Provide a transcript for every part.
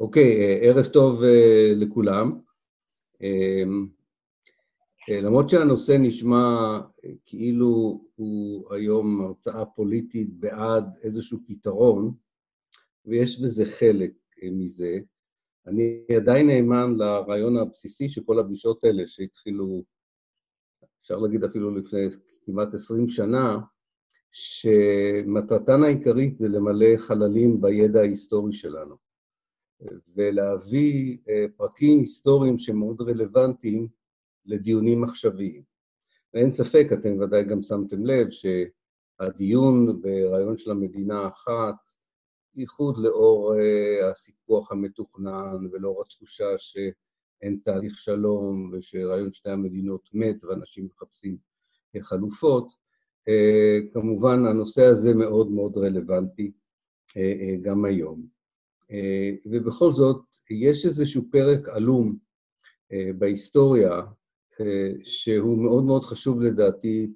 אוקיי, ערב טוב לכולם. למרות שהנושא נשמע כאילו הוא היום הרצאה פוליטית בעד איזשהו פתרון, ויש בזה חלק מזה, אני עדיין נאמן לרעיון הבסיסי של כל הפגישות האלה שהתחילו, אפשר להגיד אפילו לפני כמעט עשרים שנה, שמטרתן העיקרית זה למלא חללים בידע ההיסטורי שלנו, ולהביא פרקים היסטוריים שמאוד רלוונטיים לדיונים עכשוויים. ואין ספק, אתם ודאי גם שמתם לב, שהדיון ברעיון של המדינה האחת, בייחוד לאור הסיפוח המתוכנן ולאור התחושה שאין תהליך שלום ושרעיון שתי המדינות מת ואנשים מחפשים חלופות, כמובן הנושא הזה מאוד מאוד רלוונטי גם היום. ובכל זאת, יש איזשהו פרק עלום בהיסטוריה שהוא מאוד מאוד חשוב לדעתי,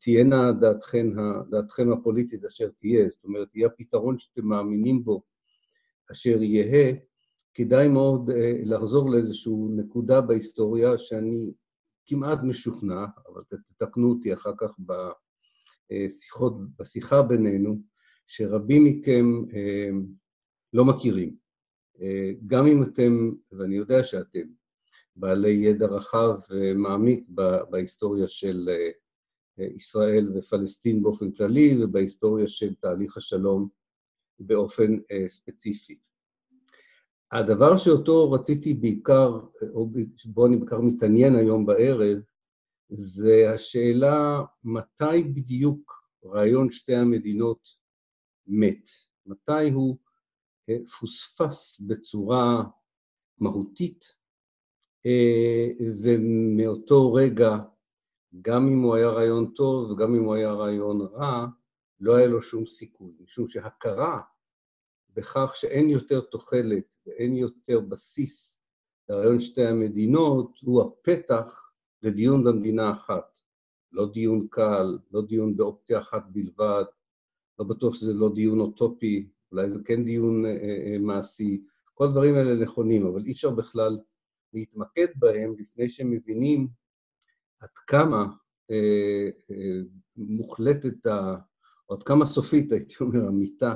תהיינה דעתכם, דעתכם הפוליטית אשר תהיה, זאת אומרת, יהיה הפתרון שאתם מאמינים בו אשר יהא, כדאי מאוד לחזור לאיזושהי נקודה בהיסטוריה שאני כמעט משוכנע, אבל תתקנו אותי אחר כך בשיחות, בשיחה בינינו, שרבים מכם לא מכירים. גם אם אתם, ואני יודע שאתם, בעלי ידע רחב ומעמיק בהיסטוריה של ישראל ופלסטין באופן כללי, ובהיסטוריה של תהליך השלום באופן ספציפי. הדבר שאותו רציתי בעיקר, או בו אני בעיקר מתעניין היום בערב, זה השאלה מתי בדיוק רעיון שתי המדינות מת, מתי הוא פוספס בצורה מהותית, ומאותו רגע, גם אם הוא היה רעיון טוב וגם אם הוא היה רעיון רע, לא היה לו שום סיכוי, משום שהכרה בכך שאין יותר תוחלת ואין יותר בסיס לרעיון שתי המדינות, הוא הפתח לדיון במדינה אחת. לא דיון קל, לא דיון באופציה אחת בלבד, לא בטוח שזה לא דיון אוטופי, אולי זה כן דיון מעשי, כל הדברים האלה נכונים, אבל אי אפשר בכלל להתמקד בהם לפני שמבינים עד כמה מוחלטת, או עד כמה סופית, הייתי אומר, המיטה,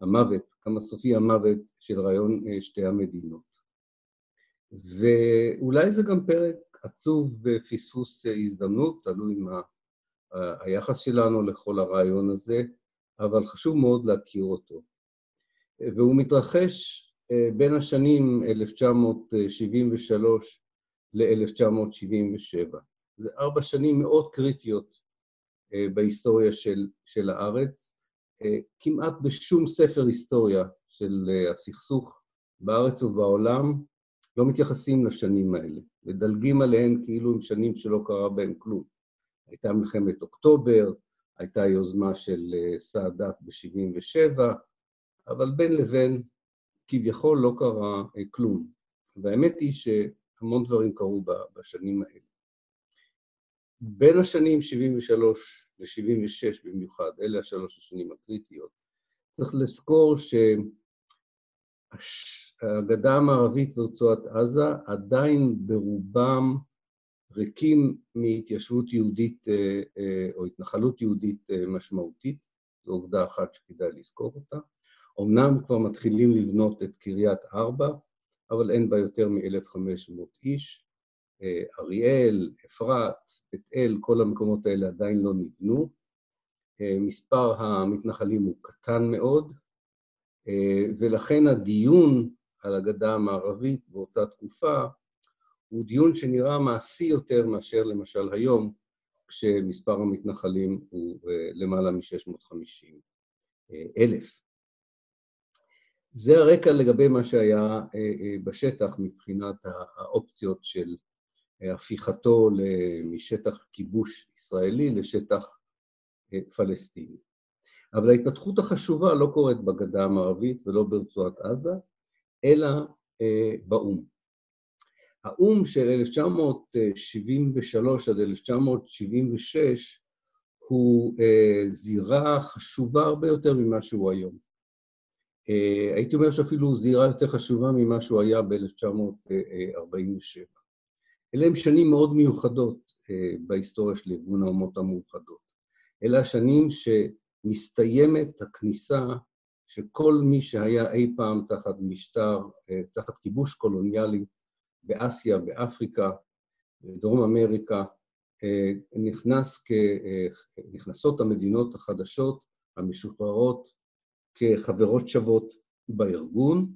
המוות, כמה סופי המוות של רעיון שתי המדינות. ואולי זה גם פרק עצוב בפספוס הזדמנות, תלוי מה היחס שלנו לכל הרעיון הזה, אבל חשוב מאוד להכיר אותו. והוא מתרחש בין השנים 1973 ל-1977. זה ארבע שנים מאוד קריטיות בהיסטוריה של, של הארץ. כמעט בשום ספר היסטוריה של הסכסוך בארץ ובעולם לא מתייחסים לשנים האלה, מדלגים עליהן כאילו הם שנים שלא קרה בהן כלום. הייתה מלחמת אוקטובר, הייתה יוזמה של סאדאת ב-77', אבל בין לבין כביכול לא קרה כלום. והאמת היא שהמון דברים קרו בשנים האלה. בין השנים 73' ל-76' במיוחד, אלה השלוש השנים הקריטיות, צריך לזכור שהגדה המערבית ורצועת עזה עדיין ברובם ריקים מהתיישבות יהודית או התנחלות יהודית משמעותית, זו עובדה אחת שכדאי לזכור אותה. אמנם כבר מתחילים לבנות את קריית ארבע, אבל אין בה יותר מ-1,500 איש. אריאל, אפרת, בית אל, כל המקומות האלה עדיין לא נבנו. מספר המתנחלים הוא קטן מאוד, ולכן הדיון על הגדה המערבית באותה תקופה הוא דיון שנראה מעשי יותר מאשר למשל היום, כשמספר המתנחלים הוא למעלה מ-650 אלף. זה הרקע לגבי מה שהיה בשטח מבחינת האופציות של הפיכתו משטח כיבוש ישראלי לשטח פלסטיני. אבל ההתפתחות החשובה לא קורית בגדה המערבית ולא ברצועת עזה, אלא באו"ם. האו"ם של 1973 עד 1976 הוא זירה חשובה הרבה יותר ממה שהוא היום. הייתי אומר שאפילו זירה יותר חשובה ממה שהוא היה ב-1947. אלה הם שנים מאוד מיוחדות בהיסטוריה של ארגון האומות המאוחדות. אלה השנים שמסתיימת הכניסה של כל מי שהיה אי פעם תחת משטר, תחת כיבוש קולוניאלי באסיה, באפריקה, בדרום אמריקה, נכנס כ... נכנסות המדינות החדשות, המשוחררות, כחברות שוות בארגון.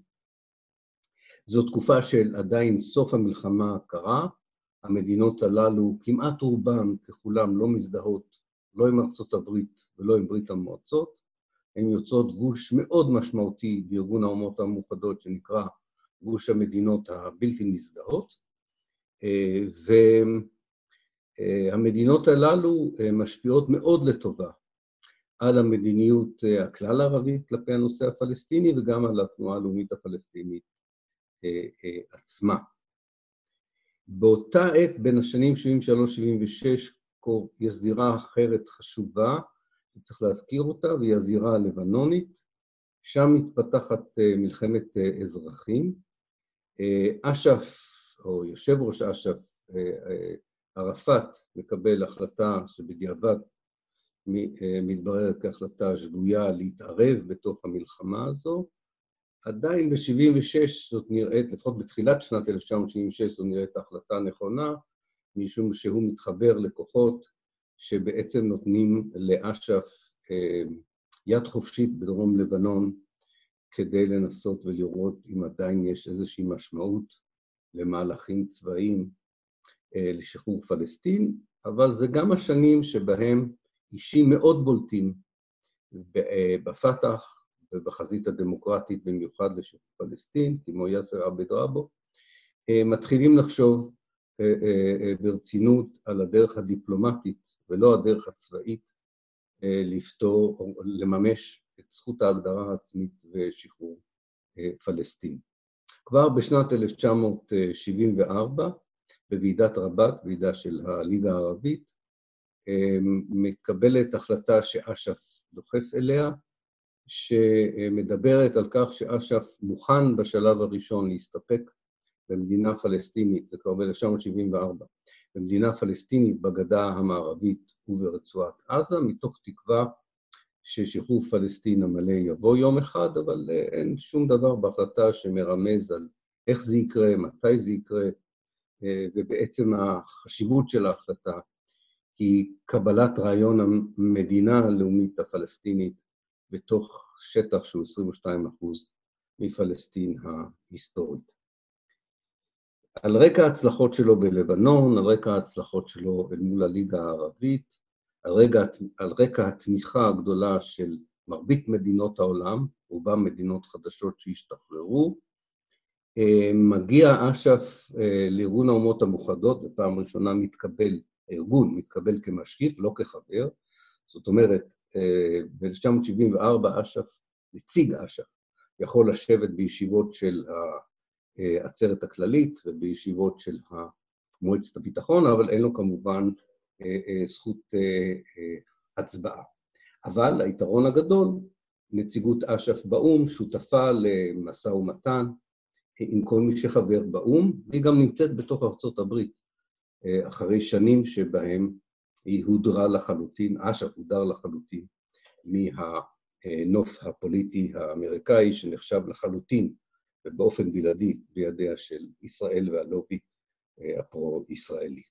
זו תקופה של עדיין סוף המלחמה הקרה, המדינות הללו, כמעט רובן ככולם, לא מזדהות, לא עם ארצות הברית ולא עם ברית המועצות, הן יוצאות גוש מאוד משמעותי בארגון האומות המאוחדות שנקרא גוש המדינות הבלתי מזדהות, והמדינות הללו משפיעות מאוד לטובה על המדיניות הכלל-ערבית כלפי הנושא הפלסטיני וגם על התנועה הלאומית הפלסטינית עצמה. באותה עת, בין השנים 73-76, יש זירה אחרת חשובה, שצריך להזכיר אותה, והיא הזירה הלבנונית. שם מתפתחת מלחמת אזרחים. אש"ף, או יושב ראש אש"ף, ערפאת, מקבל החלטה שבדיעבד מתבררת כהחלטה שגויה להתערב בתוך המלחמה הזו. עדיין ב-76' זאת נראית, לפחות בתחילת שנת 1976, זו נראית החלטה נכונה, משום שהוא מתחבר לכוחות שבעצם נותנים לאש"ף יד חופשית בדרום לבנון כדי לנסות ולראות אם עדיין יש איזושהי משמעות למהלכים צבאיים לשחרור פלסטין, אבל זה גם השנים שבהם אישים מאוד בולטים בפת"ח ובחזית הדמוקרטית, במיוחד לשחרור פלסטין, כמו יאסר עבד רבו, מתחילים לחשוב ברצינות על הדרך הדיפלומטית ולא הדרך הצבאית לפתור או לממש את זכות ההגדרה העצמית ושחרור פלסטין. כבר בשנת 1974, בוועידת רבאק, ועידה של הליגה הערבית, מקבלת החלטה שאש"ף דוחף אליה, שמדברת על כך שאש"ף מוכן בשלב הראשון להסתפק במדינה פלסטינית, זה כבר ב-1974, במדינה פלסטינית בגדה המערבית וברצועת עזה, מתוך תקווה ששחרור פלסטין המלא יבוא יום אחד, אבל אין שום דבר בהחלטה שמרמז על איך זה יקרה, מתי זה יקרה, ובעצם החשיבות של ההחלטה היא קבלת רעיון המדינה הלאומית הפלסטינית בתוך שטח שהוא 22 אחוז מפלסטין ההיסטורית. על רקע ההצלחות שלו בלבנון, על רקע ההצלחות שלו אל מול הליגה הערבית, על רקע, על רקע התמיכה הגדולה של מרבית מדינות העולם, רובם מדינות חדשות שהשתחררו, מגיע אש"ף לארגון האומות המאוחדות, בפעם ראשונה מתקבל, הארגון מתקבל כמשקיף, לא כחבר, זאת אומרת, ב-1974 אש"ף, נציג אש"ף, יכול לשבת בישיבות של העצרת הכללית ובישיבות של מועצת הביטחון, אבל אין לו כמובן זכות הצבעה. אבל היתרון הגדול, נציגות אש"ף באו"ם שותפה למשא ומתן עם כל מי שחבר באו"ם, והיא גם נמצאת בתוך ארצות הברית, אחרי שנים שבהם היא הודרה לחלוטין, אש"ף הודר לחלוטין מהנוף הפוליטי האמריקאי, שנחשב לחלוטין ובאופן בלעדי בידיה של ישראל והלובי הפרו-ישראלי.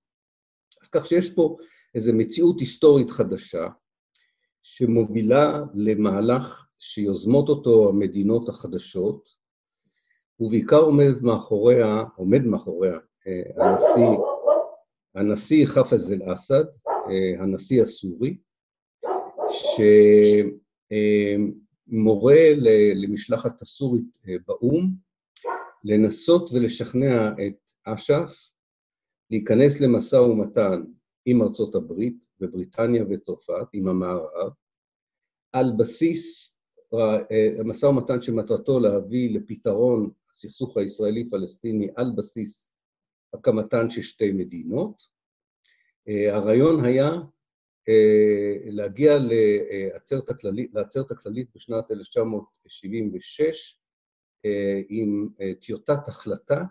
אז כך שיש פה איזו מציאות היסטורית חדשה, שמובילה למהלך שיוזמות אותו המדינות החדשות, ובעיקר עומד מאחוריה, עומד מאחוריה הנשיא, הנשיא חפז אל-אסד, הנשיא הסורי, שמורה למשלחת הסורית באו"ם לנסות ולשכנע את אש"ף להיכנס למשא ומתן עם ארצות הברית ובריטניה וצרפת, עם המערב, על בסיס המשא ומתן שמטרתו להביא לפתרון הסכסוך הישראלי-פלסטיני על בסיס הקמתן של שתי מדינות. הרעיון היה להגיע לעצרת הכללית, לעצרת הכללית בשנת 1976 עם טיוטת החלטה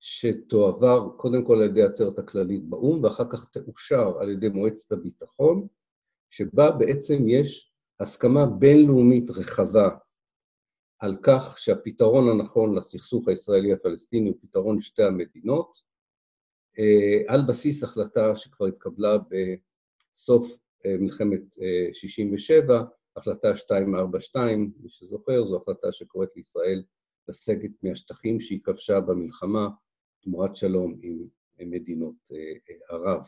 שתועבר קודם כל על ידי העצרת הכללית באו"ם ואחר כך תאושר על ידי מועצת הביטחון, שבה בעצם יש הסכמה בינלאומית רחבה על כך שהפתרון הנכון לסכסוך הישראלי-הפלסטיני הוא פתרון שתי המדינות, על בסיס החלטה שכבר התקבלה בסוף מלחמת 67', החלטה 242, מי שזוכר, זו החלטה שקוראת לישראל לסגת מהשטחים שהיא כבשה במלחמה תמורת שלום עם מדינות ערב.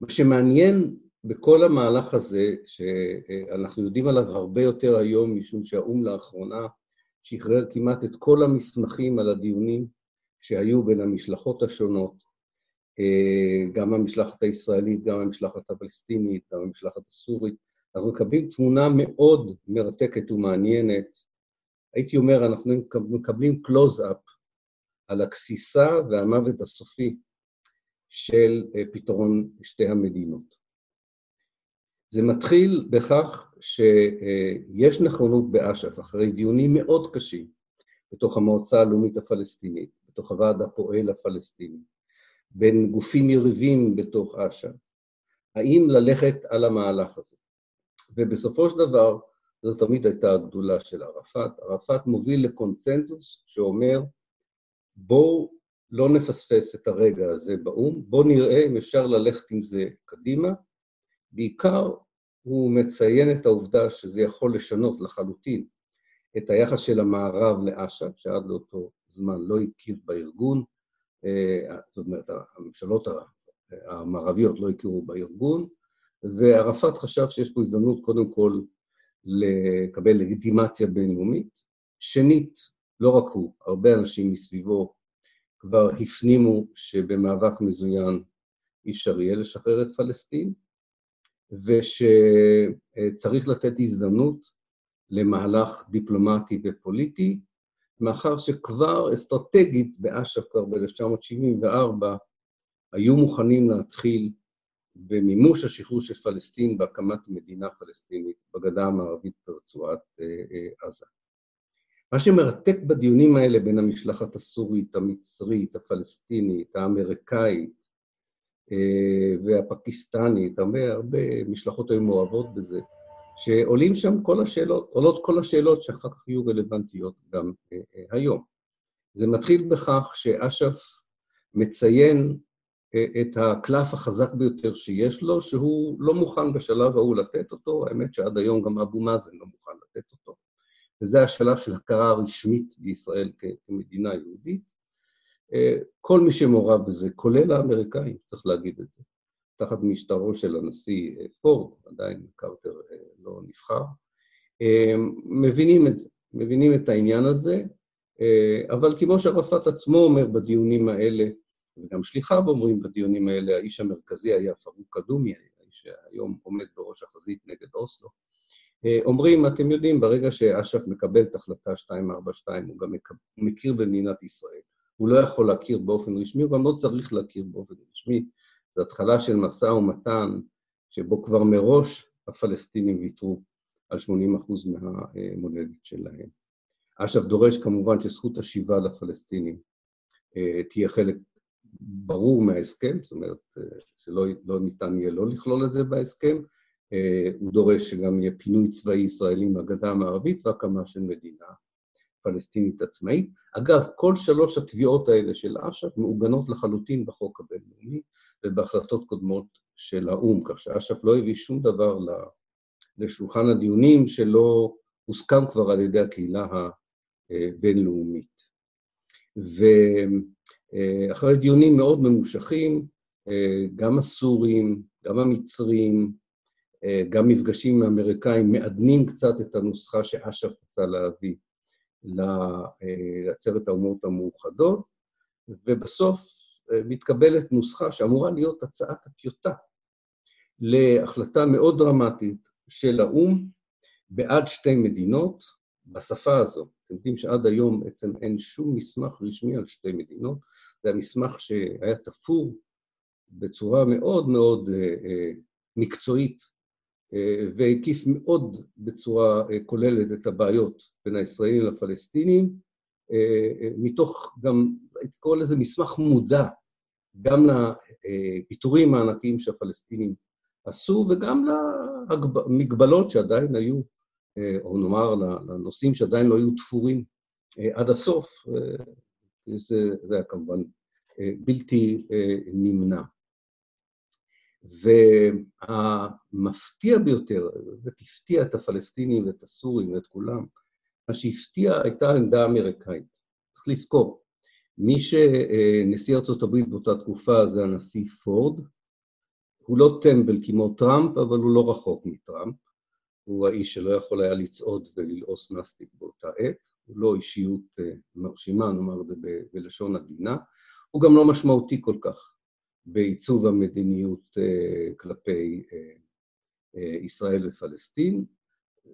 מה שמעניין בכל המהלך הזה, שאנחנו יודעים עליו הרבה יותר היום, משום שהאו"ם לאחרונה שחרר כמעט את כל המסמכים על הדיונים שהיו בין המשלחות השונות, גם המשלחת הישראלית, גם המשלחת הפלסטינית, גם המשלחת הסורית, אנחנו מקבלים תמונה מאוד מרתקת ומעניינת. הייתי אומר, אנחנו מקבלים קלוז-אפ על הגסיסה והמוות הסופי של פתרון שתי המדינות. זה מתחיל בכך שיש נכונות באש"ף, אחרי דיונים מאוד קשים, בתוך המועצה הלאומית הפלסטינית, בתוך הוועד הפועל הפלסטיני, בין גופים יריבים בתוך אש"ף, האם ללכת על המהלך הזה. ובסופו של דבר, זו תמיד הייתה הגדולה של ערפאת. ערפאת מוביל לקונצנזוס שאומר, בואו לא נפספס את הרגע הזה באו"ם, בואו נראה אם אפשר ללכת עם זה קדימה. בעיקר הוא מציין את העובדה שזה יכול לשנות לחלוטין את היחס של המערב לאש"ף, שעד לאותו זמן לא הכיר בארגון, זאת אומרת, הממשלות המערביות לא הכירו בארגון, וערפאת חשב שיש פה הזדמנות קודם כל לקבל לגיטימציה בינלאומית. שנית, לא רק הוא, הרבה אנשים מסביבו כבר הפנימו שבמאבק מזוין אי אפשר יהיה לשחרר את פלסטין, ושצריך לתת הזדמנות למהלך דיפלומטי ופוליטי, מאחר שכבר אסטרטגית באש"ף כבר ב-1974 היו מוכנים להתחיל במימוש השחרור של פלסטין בהקמת מדינה פלסטינית בגדה המערבית ברצועת עזה. מה שמרתק בדיונים האלה בין המשלחת הסורית, המצרית, הפלסטינית, האמריקאית והפקיסטנית, הרבה, משלחות היו מעורבות בזה, שעולים שם כל השאלות, עולות כל השאלות שאחר כך יהיו רלוונטיות גם היום. זה מתחיל בכך שאש"ף מציין את הקלף החזק ביותר שיש לו, שהוא לא מוכן בשלב ההוא לתת אותו, האמת שעד היום גם אבו מאזן לא מוכן לתת אותו. וזה השלב של הכרה רשמית בישראל כמדינה יהודית. כל מי שמעורב בזה, כולל האמריקאים, צריך להגיד את זה, תחת משטרו של הנשיא פורד, עדיין קרטר לא נבחר, מבינים את זה, מבינים את העניין הזה, אבל כמו שערפאת עצמו אומר בדיונים האלה, וגם שליחיו אומרים בדיונים האלה, האיש המרכזי היה פרוק קדומי, האיש שהיום עומד בראש החזית נגד אוסלו. אומרים, אתם יודעים, ברגע שאש"ף מקבל את החלטה 242, הוא גם מכיר במדינת ישראל. הוא לא יכול להכיר באופן רשמי, הוא גם לא צריך להכיר באופן רשמי. זו התחלה של משא ומתן, שבו כבר מראש הפלסטינים ויתרו על 80% מהמולדת שלהם. אש"ף דורש כמובן שזכות השיבה לפלסטינים תהיה חלק ברור מההסכם, זאת אומרת שלא לא ניתן יהיה לא לכלול את זה בהסכם, הוא דורש שגם יהיה פינוי צבאי ישראלי מהגדה המערבית והקמה של מדינה פלסטינית עצמאית. אגב, כל שלוש התביעות האלה של אש"ף מעוגנות לחלוטין בחוק הבינלאומי ובהחלטות קודמות של האו"ם, כך שאש"ף לא הביא שום דבר לשולחן הדיונים שלא הוסכם כבר על ידי הקהילה הבינלאומית. ואחרי דיונים מאוד ממושכים, גם הסורים, גם המצרים, גם מפגשים עם האמריקאים מעדנים קצת את הנוסחה שאש"ף רצה להביא לעצרת האומות המאוחדות, ובסוף מתקבלת נוסחה שאמורה להיות הצעת הטיוטה להחלטה מאוד דרמטית של האו"ם בעד שתי מדינות בשפה הזו. אתם יודעים שעד היום בעצם אין שום מסמך רשמי על שתי מדינות, זה המסמך שהיה תפור בצורה מאוד מאוד מקצועית והקיף מאוד בצורה כוללת את הבעיות בין הישראלים לפלסטינים, מתוך גם, הייתי קורא לזה מסמך מודע, גם לפיטורים הענקיים שהפלסטינים עשו וגם למגבלות שעדיין היו, או נאמר לנושאים שעדיין לא היו תפורים עד הסוף, זה, זה היה כמובן בלתי נמנע. והמפתיע ביותר, זה הפתיע את הפלסטינים ואת הסורים ואת כולם, מה שהפתיע הייתה העמדה האמריקאית. צריך לזכור, מי שנשיא ארצות הברית באותה תקופה זה הנשיא פורד, הוא לא טמבל כמו טראמפ, אבל הוא לא רחוק מטראמפ. הוא האיש שלא יכול היה לצעוד וללעוס מסטיק באותה עת, הוא לא אישיות מרשימה, נאמר את זה בלשון עדינה, הוא גם לא משמעותי כל כך בעיצוב המדיניות כלפי ישראל ופלסטין.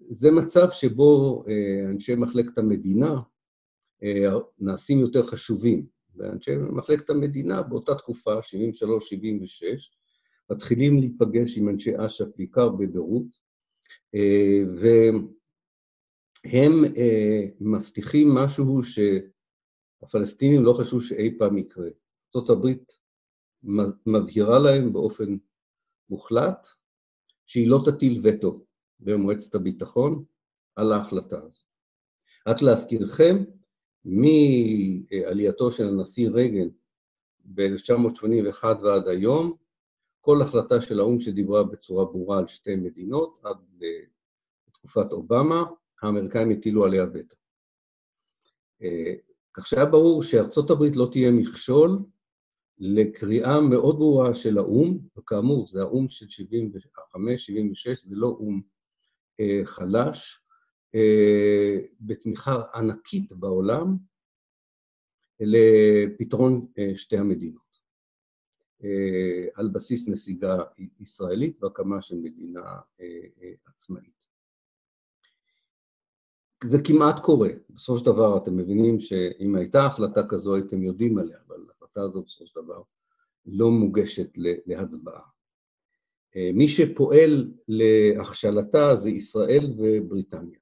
זה מצב שבו אנשי מחלקת המדינה נעשים יותר חשובים, ואנשי מחלקת המדינה באותה תקופה, 73-76, מתחילים להיפגש עם אנשי אש"ף, בעיקר בביירות, והם מבטיחים משהו שהפלסטינים לא חשבו שאי פעם יקרה. ארה"ב מבהירה להם באופן מוחלט שהיא לא תטיל וטו במועצת הביטחון על ההחלטה הזו. רק להזכירכם, מעלייתו של הנשיא רייגן ב-1981 ועד היום, כל החלטה של האו"ם שדיברה בצורה ברורה על שתי מדינות, עד לתקופת אובמה, האמריקאים הטילו עליה וטו. כך שהיה ברור שארצות הברית לא תהיה מכשול לקריאה מאוד ברורה של האו"ם, וכאמור, זה האו"ם של 75-76, זה לא או"ם חלש, בתמיכה ענקית בעולם לפתרון שתי המדינות, על בסיס נסיגה ישראלית והקמה של מדינה עצמאית. זה כמעט קורה, בסופו של דבר אתם מבינים שאם הייתה החלטה כזו הייתם יודעים עליה, אבל ההחלטה הזו בסופו של דבר לא מוגשת להצבעה. מי שפועל להכשלתה זה ישראל ובריטניה.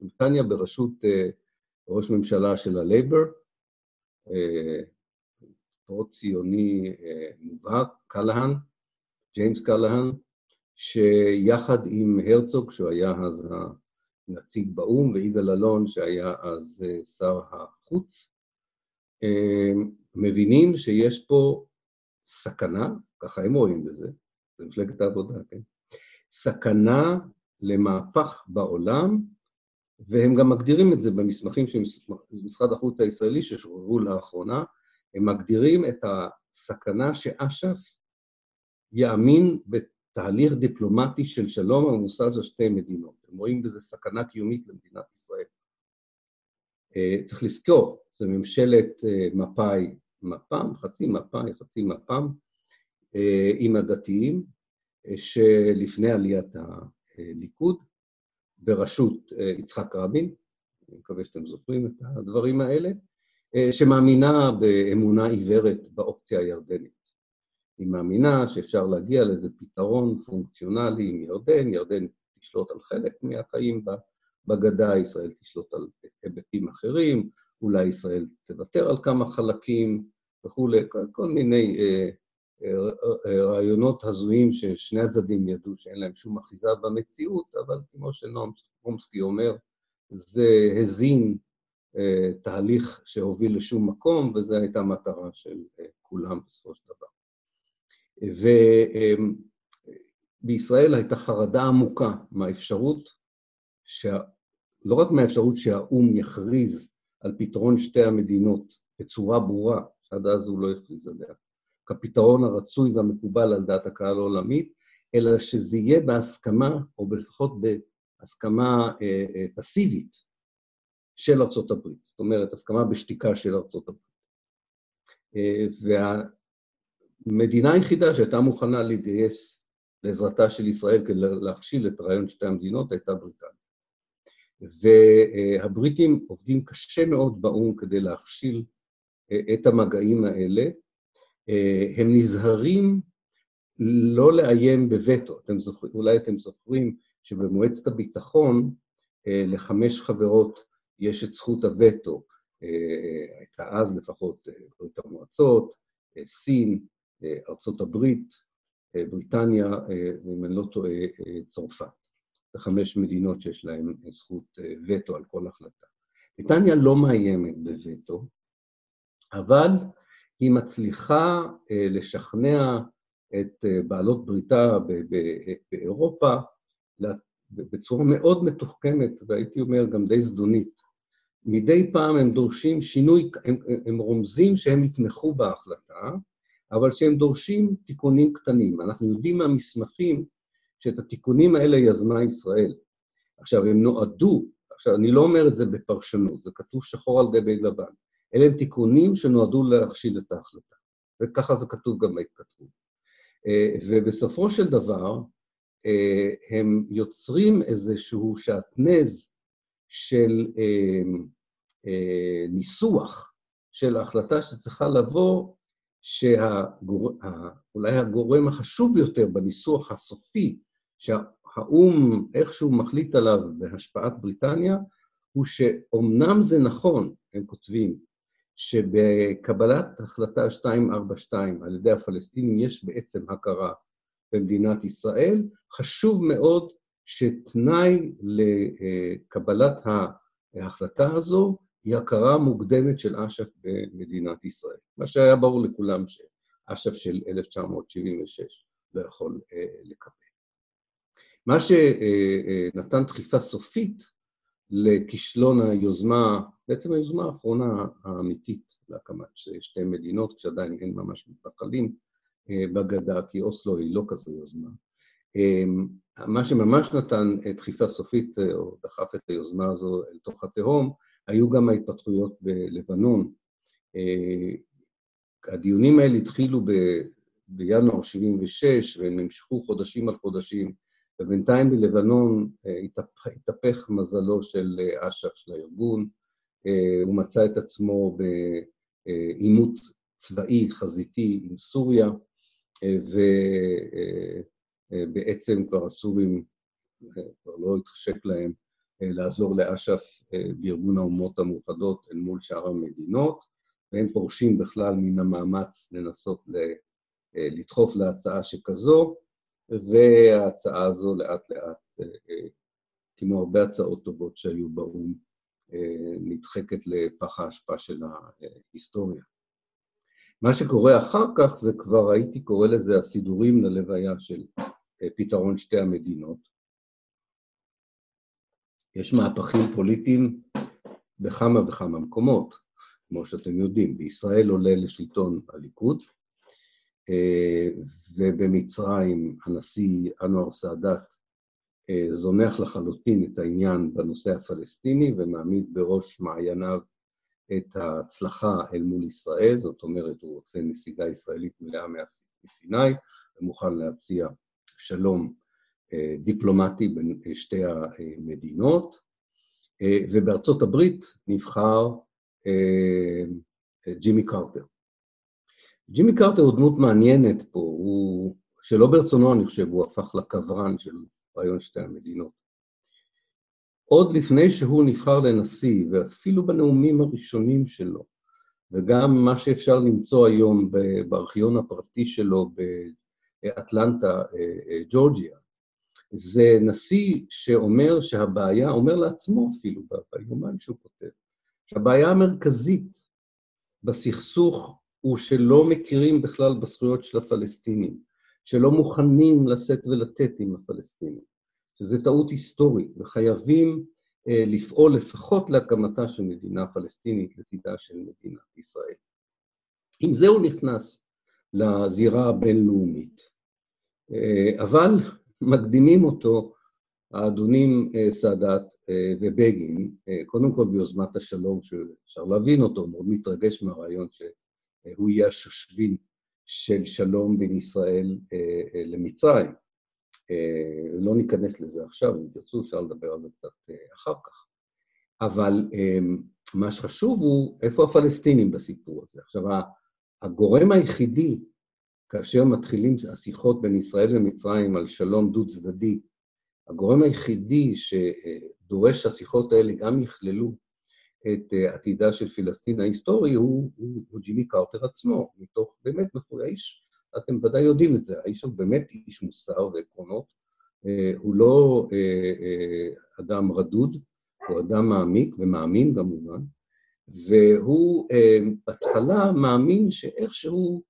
בריטניה בראשות ראש ממשלה של הלייבר, פרו-ציוני מובהק, קלהן, ג'יימס קלהן, שיחד עם הרצוג, שהוא היה אז הנציג באו"ם, ויגאל אלון, שהיה אז שר החוץ, מבינים שיש פה סכנה, ככה הם רואים בזה, זה מפלגת העבודה, כן? סכנה למהפך בעולם, והם גם מגדירים את זה במסמכים של משרד החוץ הישראלי ששוחררו לאחרונה, הם מגדירים את הסכנה שאש"ף יאמין בתהליך דיפלומטי של שלום המבוסס על שתי מדינות. הם רואים בזה סכנה קיומית למדינת ישראל. צריך לזכור, זו ממשלת מפא"י, מפ"ם, חצי מפא"י, חצי מפ"ם, עם הדתיים, שלפני עליית הליכוד, בראשות יצחק רבין, אני מקווה שאתם זוכרים את הדברים האלה, שמאמינה באמונה עיוורת באופציה הירדנית. היא מאמינה שאפשר להגיע לאיזה פתרון פונקציונלי עם ירדן, ירדן תשלוט על חלק מהחיים בגדה, ישראל תשלוט על היבטים אחרים, אולי ישראל תוותר על כמה חלקים וכולי, כל מיני רעיונות הזויים ששני הצדדים ידעו שאין להם שום אחיזה במציאות, אבל כמו שנועם חומסקי אומר, זה הזין תהליך שהוביל לשום מקום, וזו הייתה מטרה של כולם בסופו של דבר. ובישראל הייתה חרדה עמוקה מהאפשרות, לא רק מהאפשרות שהאו"ם יכריז על פתרון שתי המדינות בצורה ברורה, שעד אז הוא לא הכריז עליה, כפתרון הרצוי והמקובל על דעת הקהל העולמית, אלא שזה יהיה בהסכמה, או לפחות בהסכמה פסיבית, של ארצות הברית. זאת אומרת, הסכמה בשתיקה של ארצות הברית. והמדינה היחידה שהייתה מוכנה להתגייס לעזרתה של ישראל כדי להכשיל את רעיון שתי המדינות הייתה בריטניה. והבריטים עובדים קשה מאוד באו"ם כדי להכשיל את המגעים האלה, הם נזהרים לא לאיים בווטו. אתם זוכרים, אולי אתם זוכרים שבמועצת הביטחון לחמש חברות יש את זכות הווטו. הייתה אז לפחות ברית המועצות, סין, ארצות הברית, בריטניה, ואם אני לא טועה, צרפת. זה חמש מדינות שיש להן זכות וטו על כל החלטה. בריטניה לא מאיימת בווטו, אבל היא מצליחה לשכנע את בעלות בריתה באירופה בצורה מאוד מתוחכמת, והייתי אומר גם די זדונית. מדי פעם הם דורשים שינוי, הם, הם רומזים שהם יתמכו בהחלטה, אבל שהם דורשים תיקונים קטנים. אנחנו יודעים מהמסמכים שאת התיקונים האלה יזמה ישראל. עכשיו, הם נועדו, עכשיו, אני לא אומר את זה בפרשנות, זה כתוב שחור על גבי לבן. אלה הם תיקונים שנועדו להכשיל את ההחלטה, וככה זה כתוב גם בהתכתבות. אה, ובסופו של דבר, אה, הם יוצרים איזשהו שעטנז של אה, ניסוח של ההחלטה שצריכה לבוא שאולי הגורם החשוב ביותר בניסוח הסופי, שהאו"ם איכשהו מחליט עליו בהשפעת בריטניה, הוא שאומנם זה נכון, הם כותבים, שבקבלת החלטה 242 על ידי הפלסטינים יש בעצם הכרה במדינת ישראל, חשוב מאוד שתנאי לקבלת ההחלטה הזו היא הכרה מוקדמת של אש"ף במדינת ישראל. מה שהיה ברור לכולם שאש"ף של 1976 לא יכול אה, לקבל. מה שנתן דחיפה סופית לכישלון היוזמה, בעצם היוזמה האחרונה האמיתית להקמת שתי מדינות, כשעדיין אין ממש מתנחלים אה, בגדה, כי אוסלו היא לא כזו יוזמה. אה, מה שממש נתן דחיפה סופית, או דחף את היוזמה הזו אל תוך התהום, היו גם ההתפתחויות בלבנון. אה, הדיונים האלה התחילו ב, בינואר 76' והם נמשכו חודשים על חודשים, ובינתיים בלבנון אה, התהפך, מזלו של אה, אש"ף, של הארגון, הוא מצא את עצמו בעימות צבאי חזיתי עם סוריה, ובעצם כבר הסורים כבר לא התחשק להם אה, לעזור לאש"ף אה, בארגון האומות המאוחדות אל מול שאר המדינות, והם פורשים בכלל מן המאמץ לנסות אה, לדחוף להצעה שכזו, וההצעה הזו לאט לאט, כמו הרבה הצעות טובות שהיו באו"ם, נדחקת לפח האשפה של ההיסטוריה. מה שקורה אחר כך זה כבר, הייתי קורא לזה הסידורים ללוויה של פתרון שתי המדינות, יש מהפכים פוליטיים בכמה וכמה מקומות, כמו שאתם יודעים. בישראל עולה לשלטון הליכוד, אה, ובמצרים הנשיא אנואר סאדאת אה, זונח לחלוטין את העניין בנושא הפלסטיני ומעמיד בראש מעייניו את ההצלחה אל מול ישראל, זאת אומרת, הוא רוצה נסיגה ישראלית מלאה מסיני ומוכן להציע שלום דיפלומטי בין שתי המדינות, ובארצות הברית נבחר אה, ג'ימי קרטר. ג'ימי קרטר הוא דמות מעניינת פה, הוא, שלא ברצונו אני חושב, הוא הפך לקברן של רעיון שתי המדינות. עוד לפני שהוא נבחר לנשיא, ואפילו בנאומים הראשונים שלו, וגם מה שאפשר למצוא היום בארכיון הפרטי שלו באטלנטה, אה, אה, ג'ורג'יה, זה נשיא שאומר שהבעיה, אומר לעצמו אפילו ביומן שהוא כותב, שהבעיה המרכזית בסכסוך הוא שלא מכירים בכלל בזכויות של הפלסטינים, שלא מוכנים לשאת ולתת עם הפלסטינים, שזו טעות היסטורית, וחייבים אה, לפעול לפחות להקמתה של מדינה פלסטינית לצידה של מדינת ישראל. עם זה הוא נכנס לזירה הבינלאומית. אה, אבל מקדימים אותו האדונים אה, סאדאת אה, ובגין, אה, קודם כל ביוזמת השלום, שאפשר להבין אותו, מאוד מתרגש מהרעיון שהוא יהיה השושבין של שלום בין ישראל למצרים. לא ניכנס לזה עכשיו, אם תרצו אפשר לדבר על זה קצת אחר כך. אבל מה שחשוב הוא איפה הפלסטינים בסיפור הזה. עכשיו, הגורם היחידי, כאשר מתחילים השיחות בין ישראל למצרים על שלום דו-צדדי, הגורם היחידי שדורש שהשיחות האלה גם יכללו את עתידה של פלסטין ההיסטורי הוא, הוא, הוא ג'ימי קרטר עצמו, מתוך באמת מחוי האיש, אתם ודאי יודעים את זה, האיש הוא באמת איש מוסר ועקרונות, הוא לא אדם רדוד, הוא אדם מעמיק ומאמין כמובן, והוא בהתחלה מאמין שאיכשהו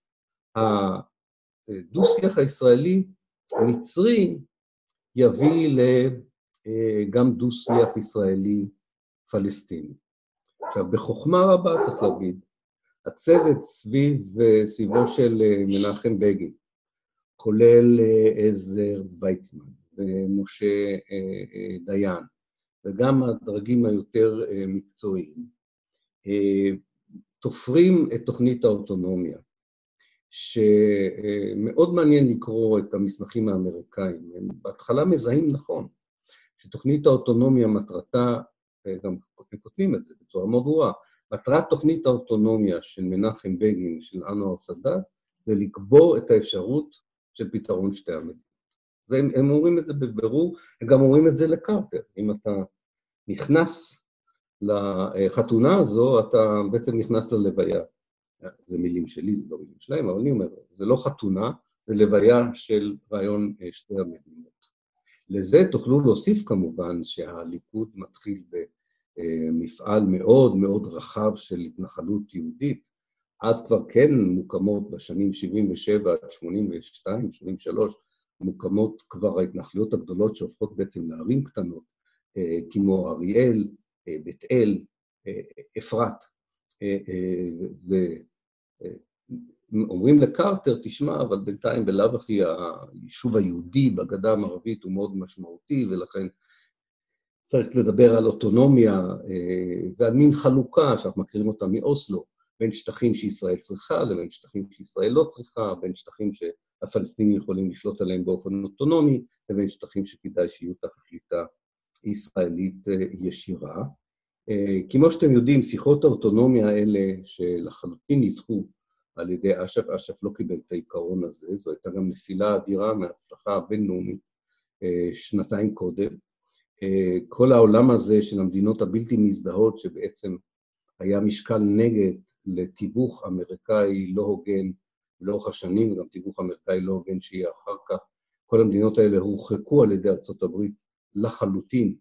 הדו-שיח הישראלי-מצרי יביא גם דו-שיח ישראלי-פלסטיני. עכשיו, בחוכמה רבה צריך להגיד, הצוות סביב, סביבו של מנחם בגין, כולל עזר ויצמן ומשה דיין, וגם הדרגים היותר מקצועיים, תופרים את תוכנית האוטונומיה, שמאוד מעניין לקרוא את המסמכים האמריקאים. הם בהתחלה מזהים נכון, שתוכנית האוטונומיה מטרתה, גם הם כותבים את זה בצורה מאוד ברורה, מטרת תוכנית האוטונומיה של מנחם בגין, של אנואר סאדאת, זה לקבור את האפשרות של פתרון שתי המדינות. הם, הם אומרים את זה בבירור, הם גם אומרים את זה לקרטר. אם אתה נכנס לחתונה הזו, אתה בעצם נכנס ללוויה. זה מילים שלי, זה לא מילים שלהם, אבל אני אומר, זה לא חתונה, זה לוויה של רעיון שתי המדינות. לזה תוכלו להוסיף כמובן שהליכוד מתחיל במפעל מאוד מאוד רחב של התנחלות יהודית, אז כבר כן מוקמות בשנים 77 עד 82, 83, מוקמות כבר ההתנחלויות הגדולות שהופכות בעצם לערים קטנות, כמו אריאל, בית אל, אפרת. ואומרים לקרטר, תשמע, אבל בינתיים בלאו הכי היישוב היהודי בגדה המערבית הוא מאוד משמעותי, ולכן צריך לדבר על אוטונומיה ועל מין חלוקה, שאנחנו מכירים אותה מאוסלו, בין שטחים שישראל צריכה לבין שטחים שישראל לא צריכה, בין שטחים שהפלסטינים יכולים לשלוט עליהם באופן אוטונומי, לבין שטחים שכדאי שיהיו תחת שליטה ישראלית ישירה. כמו שאתם יודעים, שיחות האוטונומיה האלה, שלחלוטין נדחו על ידי אש"ף, אש"ף לא קיבל את העיקרון הזה, זו הייתה גם נפילה אדירה מההצלחה הבינלאומית שנתיים קודם. כל העולם הזה של המדינות הבלתי מזדהות, שבעצם היה משקל נגד לתיווך אמריקאי לא הוגן לאורך השנים, וגם תיווך אמריקאי לא הוגן שיהיה אחר כך, כל המדינות האלה הורחקו על ידי ארה"ב לחלוטין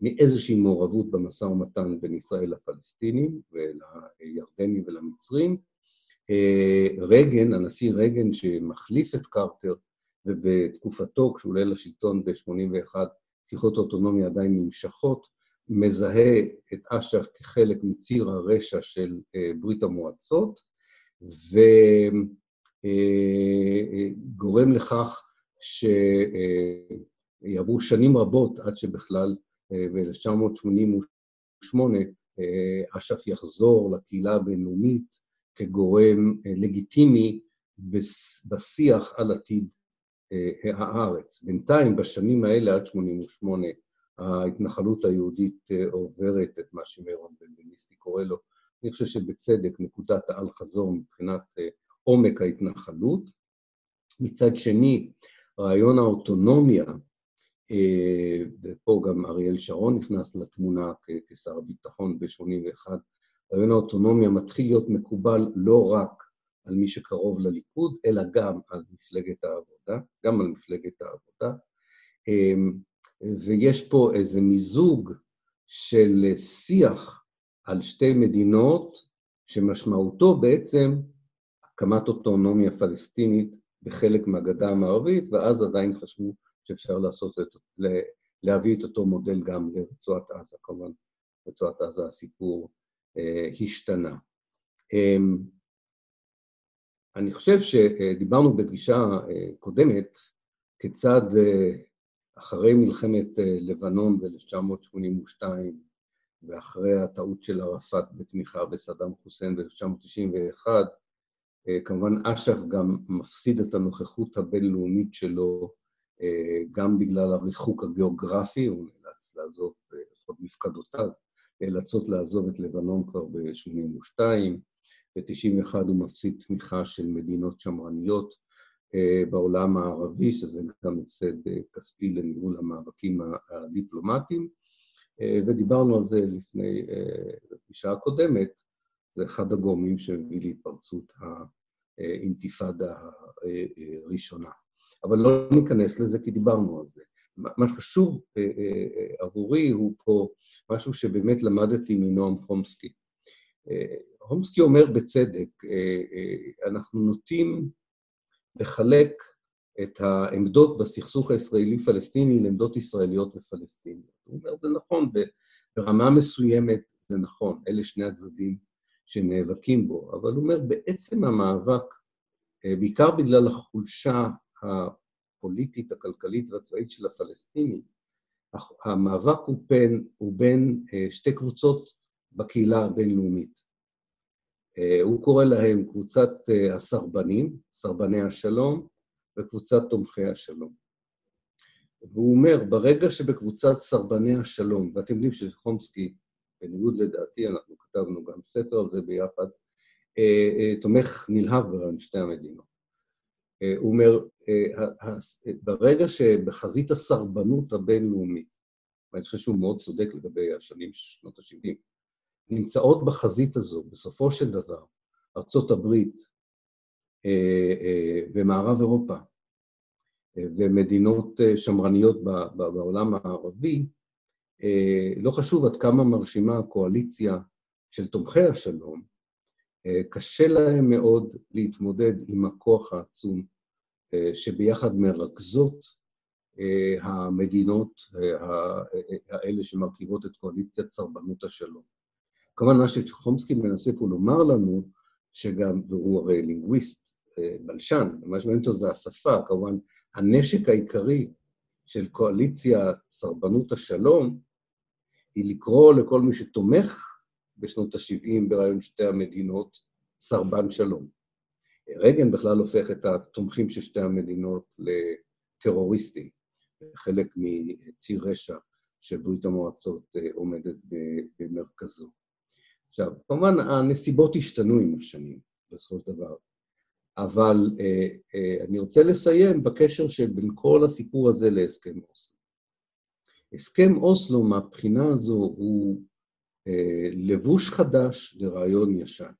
מאיזושהי מעורבות במשא ומתן בין ישראל לפלסטינים ולירדנים ולמצרים. רייגן, הנשיא רייגן שמחליף את קרטר, ובתקופתו, כשהוא עולה לשלטון ב-81, שיחות האוטונומיה עדיין נמשכות, מזהה את אש"ף כחלק מציר הרשע של ברית המועצות, וגורם לכך שיעברו שנים רבות עד שבכלל ב-1988 אש"ף יחזור לקהילה הבינלאומית כגורם לגיטימי בשיח על עתיד הארץ. בינתיים, בשנים האלה, עד 88', ההתנחלות היהודית עוברת את מה שמירון בנבניסטי קורא לו, אני חושב שבצדק, נקודת האל-חזור מבחינת עומק ההתנחלות. מצד שני, רעיון האוטונומיה, ופה גם אריאל שרון נכנס לתמונה כשר הביטחון ב-81, רעיון האוטונומיה מתחיל להיות מקובל לא רק על מי שקרוב לליכוד, אלא גם על מפלגת העבודה, גם על מפלגת העבודה. ויש פה איזה מיזוג של שיח על שתי מדינות, שמשמעותו בעצם הקמת אוטונומיה פלסטינית בחלק מהגדה המערבית, ואז עדיין חשבו שאפשר לעשות את, להביא את אותו מודל גם לרצועת עזה, כמובן, רצועת עזה הסיפור השתנה. אה, אני חושב שדיברנו בפגישה אה, קודמת כיצד אה, אחרי מלחמת אה, לבנון ב-1982 ואחרי הטעות של ערפאת בתמיכה בסדאם חוסיין ב-1991, אה, כמובן אש"ף גם מפסיד את הנוכחות הבינלאומית שלו גם בגלל הריחוק הגיאוגרפי, הוא נאלץ לעזוב, לפחות מפקדותיו, נאלצות לעזוב את לבנון כבר ב-82, ב-91' הוא מפסיד תמיכה של מדינות שמרניות בעולם הערבי, שזה גם הפסד כספי לניהול המאבקים הדיפלומטיים, ודיברנו על זה לפני, בפגישה הקודמת, זה אחד הגורמים שהביא להתפרצות האינתיפאדה הראשונה. אבל לא ניכנס לזה כי דיברנו על זה. מה שחשוב עבורי הוא פה משהו שבאמת למדתי מנועם חומסקי. חומסקי אומר בצדק, אנחנו נוטים לחלק את העמדות בסכסוך הישראלי-פלסטיני לעמדות ישראליות ופלסטיניות. הוא אומר, זה נכון, ברמה מסוימת זה נכון, אלה שני הצדדים שנאבקים בו, אבל הוא אומר, בעצם המאבק, בעיקר בגלל החולשה הפוליטית, הכלכלית והצבאית של הפלסטינים, המאבק הוא בין, הוא בין שתי קבוצות בקהילה הבינלאומית. הוא קורא להם קבוצת הסרבנים, סרבני השלום, וקבוצת תומכי השלום. והוא אומר, ברגע שבקבוצת סרבני השלום, ואתם יודעים שחומסקי, בניגוד לדעתי, אנחנו כתבנו גם ספר על זה ביחד, תומך נלהב ברעיון שתי המדינות. הוא אומר, ברגע שבחזית הסרבנות הבינלאומית, ואני חושב שהוא מאוד צודק לגבי השנים שנות ה-70, נמצאות בחזית הזו, בסופו של דבר, ארצות הברית ומערב אירופה ומדינות שמרניות בעולם הערבי, לא חשוב עד כמה מרשימה הקואליציה של תומכי השלום, קשה להם מאוד להתמודד עם הכוח העצום שביחד מרכזות המדינות האלה שמרכיבות את קואליציית סרבנות השלום. כמובן, מה שחומסקי מנסה פה לומר לנו, שגם, והוא הרי לינגוויסט, בלשן, מה שמעניין אותו זה השפה, כמובן, הנשק העיקרי של קואליציה סרבנות השלום, היא לקרוא לכל מי שתומך בשנות ה-70 ברעיון שתי המדינות סרבן שלום. רייגן בכלל הופך את התומכים של שתי המדינות לטרוריסטים, חלק מציר רשע שברית המועצות עומדת במרכזו. עכשיו, כמובן, הנסיבות השתנו עם השנים, בסופו של דבר, אבל אני רוצה לסיים בקשר שבין כל הסיפור הזה להסכם אוסלו. הסכם אוסלו, מהבחינה הזו, הוא לבוש חדש לרעיון ישן.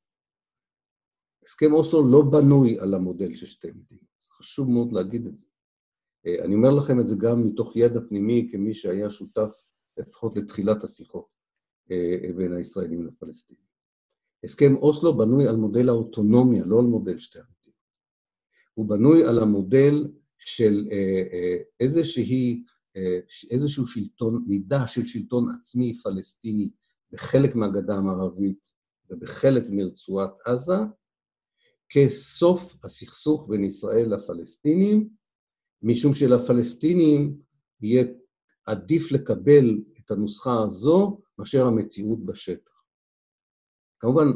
הסכם אוסלו לא בנוי על המודל של שתי מדינות, חשוב מאוד להגיד את זה. אני אומר לכם את זה גם מתוך ידע פנימי, כמי שהיה שותף לפחות לתחילת השיחות בין הישראלים לפלסטינים. הסכם אוסלו בנוי על מודל האוטונומיה, לא על מודל שתי המדינות. הוא בנוי על המודל של איזשהו שלטון, מידה של שלטון עצמי פלסטיני בחלק מהגדה המערבית ובחלק מרצועת עזה, כסוף הסכסוך בין ישראל לפלסטינים, משום שלפלסטינים יהיה עדיף לקבל את הנוסחה הזו מאשר המציאות בשטח. כמובן,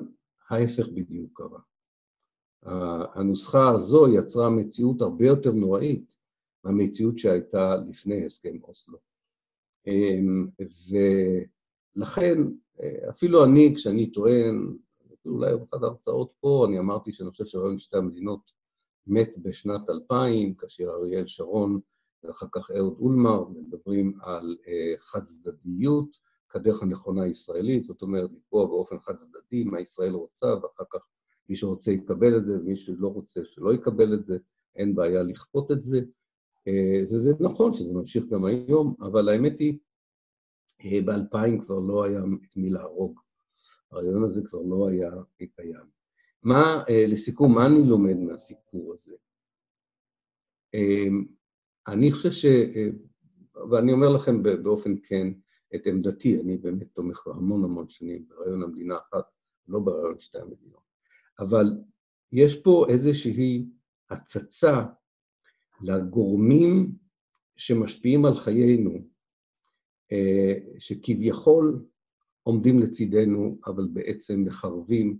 ההפך בדיוק קרה. הנוסחה הזו יצרה מציאות הרבה יותר נוראית מהמציאות שהייתה לפני הסכם אוסלו. ולכן, אפילו אני, כשאני טוען, אולי באחת ההרצאות פה, אני אמרתי שאני חושב שרעיון שתי המדינות מת בשנת 2000, כאשר אריאל שרון ואחר כך אהוד אולמר מדברים על חד-צדדיות כדרך הנכונה הישראלית, זאת אומרת, לקבוע באופן חד-צדדי מה ישראל רוצה, ואחר כך מי שרוצה יקבל את זה, ומי שלא רוצה שלא יקבל את זה, אין בעיה לכפות את זה. וזה נכון שזה ממשיך גם היום, אבל האמת היא, ב-2000 כבר לא היה את מי להרוג. הרעיון הזה כבר לא היה קיים. מה, לסיכום, מה אני לומד מהסיפור הזה? אני חושב ש... ואני אומר לכם באופן כן את עמדתי, אני באמת תומך המון המון שנים ברעיון המדינה אחת, לא ברעיון שתי המדינות. אבל יש פה איזושהי הצצה לגורמים שמשפיעים על חיינו, שכביכול עומדים לצידנו, אבל בעצם מחרבים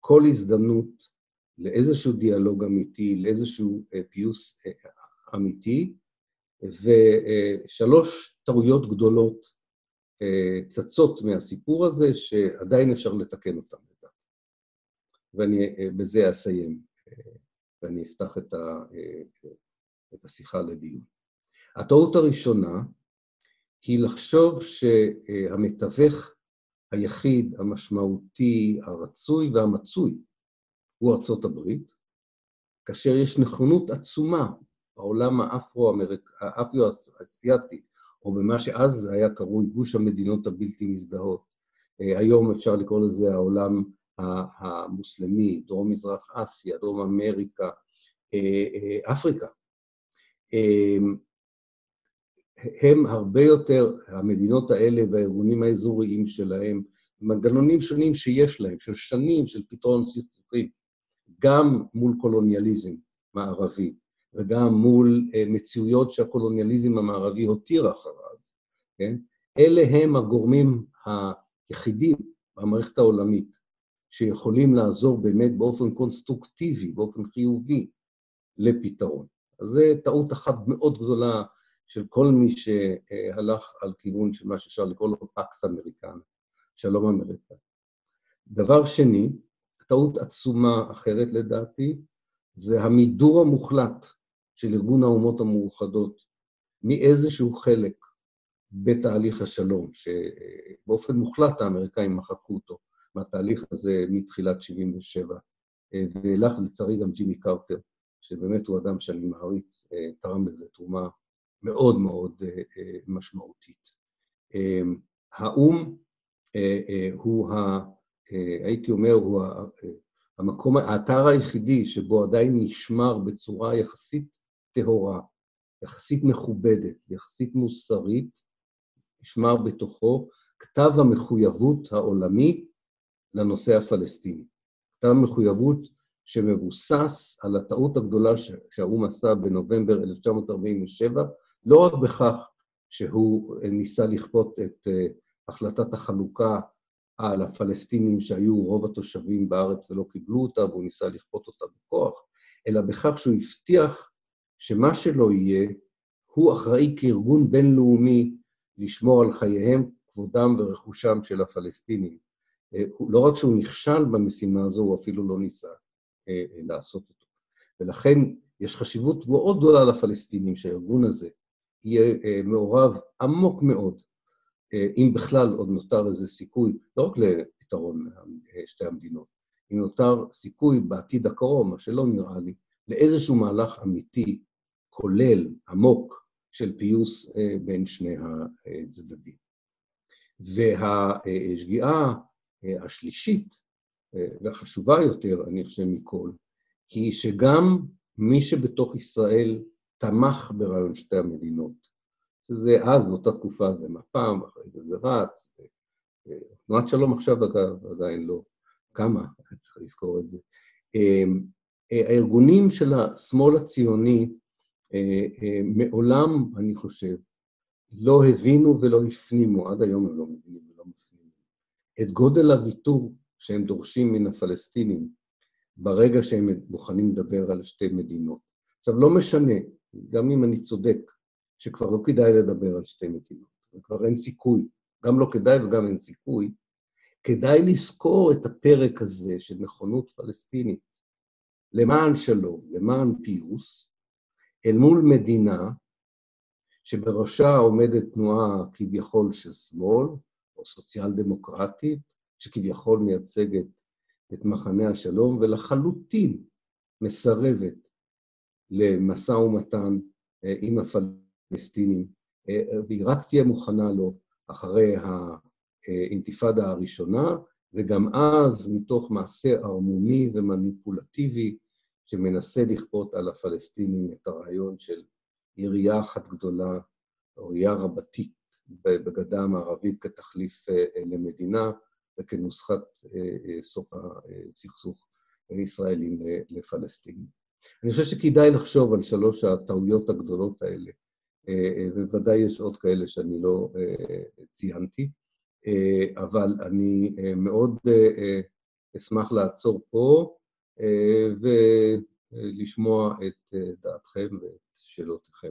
כל הזדמנות לאיזשהו דיאלוג אמיתי, לאיזשהו פיוס אמיתי, ושלוש טעויות גדולות צצות מהסיפור הזה, שעדיין אפשר לתקן אותן. ואני בזה אסיים, ואני אפתח את, ה, את השיחה לדיון. הטעות הראשונה היא לחשוב שהמתווך היחיד, המשמעותי, הרצוי והמצוי הוא ארצות הברית, כאשר יש נכונות עצומה בעולם האפרו-אסיאתי, או במה שאז היה קרוי גוש המדינות הבלתי מזדהות. אה, היום אפשר לקרוא לזה העולם המוסלמי, דרום-מזרח אסיה, דרום אמריקה, אה, אה, אפריקה. הם הרבה יותר, המדינות האלה והארגונים האזוריים שלהם, מנגנונים שונים שיש להם, של שנים של פתרון סכסוכים, גם מול קולוניאליזם מערבי וגם מול uh, מציאויות שהקולוניאליזם המערבי הותיר אחריו, כן? אלה הם הגורמים היחידים במערכת העולמית שיכולים לעזור באמת באופן קונסטרוקטיבי, באופן חיובי, לפתרון. אז זו טעות אחת מאוד גדולה של כל מי שהלך על כיוון של מה שאפשר לקרוא לו פקס אמריקן, שלום אמריקה. דבר שני, טעות עצומה אחרת לדעתי, זה המידור המוחלט של ארגון האומות המאוחדות מאיזשהו חלק בתהליך השלום, שבאופן מוחלט האמריקאים מחקו אותו מהתהליך הזה מתחילת 77' ואילך לצערי גם ג'ימי קרטר, שבאמת הוא אדם שאני מעריץ, תרם לזה תרומה מאוד מאוד משמעותית. האו"ם הוא אה, הייתי אומר, הוא המקום, האתר היחידי שבו עדיין נשמר בצורה יחסית טהורה, יחסית מכובדת, יחסית מוסרית, נשמר בתוכו כתב המחויבות העולמי לנושא הפלסטיני. כתב המחויבות שמבוסס על הטעות הגדולה שהאו"ם עשה בנובמבר 1947, לא רק בכך שהוא ניסה לכפות את אה, החלטת החלוקה על הפלסטינים שהיו רוב התושבים בארץ ולא קיבלו אותה, והוא ניסה לכפות אותה בכוח, אלא בכך שהוא הבטיח שמה שלא יהיה, הוא אחראי כארגון בינלאומי לשמור על חייהם, כבודם ורכושם של הפלסטינים. אה, לא רק שהוא נכשל במשימה הזו, הוא אפילו לא ניסה אה, אה, לעשות אותו. ולכן יש חשיבות מאוד גדולה לפלסטינים שהארגון הזה יהיה מעורב עמוק מאוד אה, אם בכלל עוד נותר איזה סיכוי, לא רק לפתרון אה, שתי המדינות, אם נותר סיכוי בעתיד הקרוב, מה שלא נראה לי, לאיזשהו מהלך אמיתי, כולל, עמוק, של פיוס אה, בין שני הצדדים. והשגיאה השלישית, והחשובה יותר, אני חושב מכל, היא שגם מי שבתוך ישראל תמך ברעיון שתי המדינות, שזה אז, באותה תקופה, זה מפ"ם, אחרי זה זה רץ. תנועת שלום עכשיו, אגב, עדיין לא קמה, צריך לזכור את זה. אמ, אה, הארגונים של השמאל הציוני אה, אה, מעולם, אני חושב, לא הבינו ולא הפנימו, עד היום הם לא מבינים ולא מפנימים, את גודל הוויתור שהם דורשים מן הפלסטינים ברגע שהם מוכנים לדבר על שתי מדינות. עכשיו, לא משנה, גם אם אני צודק, שכבר לא כדאי לדבר על שתי מדינות, וכבר אין סיכוי, גם לא כדאי וגם אין סיכוי, כדאי לזכור את הפרק הזה של נכונות פלסטינית למען שלום, למען פיוס, אל מול מדינה שבראשה עומדת תנועה כביכול של שמאל, או סוציאל דמוקרטית, שכביכול מייצגת את מחנה השלום, ולחלוטין מסרבת למשא ומתן אה, עם הפלסטינים. הפלסטינים, אה, והיא רק תהיה מוכנה לו אחרי האינתיפאדה הראשונה, וגם אז מתוך מעשה ערמומי ומניפולטיבי שמנסה לכפות על הפלסטינים את הרעיון של עירייה אחת גדולה, או עירייה רבתית בגדה המערבית כתחליף אה, למדינה וכנוסחת אה, סוף הסכסוך ישראלים לפלסטינים. אני חושב שכדאי לחשוב על שלוש הטעויות הגדולות האלה ובוודאי יש עוד כאלה שאני לא אה, ציינתי, אה, אבל אני אה, מאוד אשמח לעצור פה ולשמוע את דעתכם ואת שאלותיכם.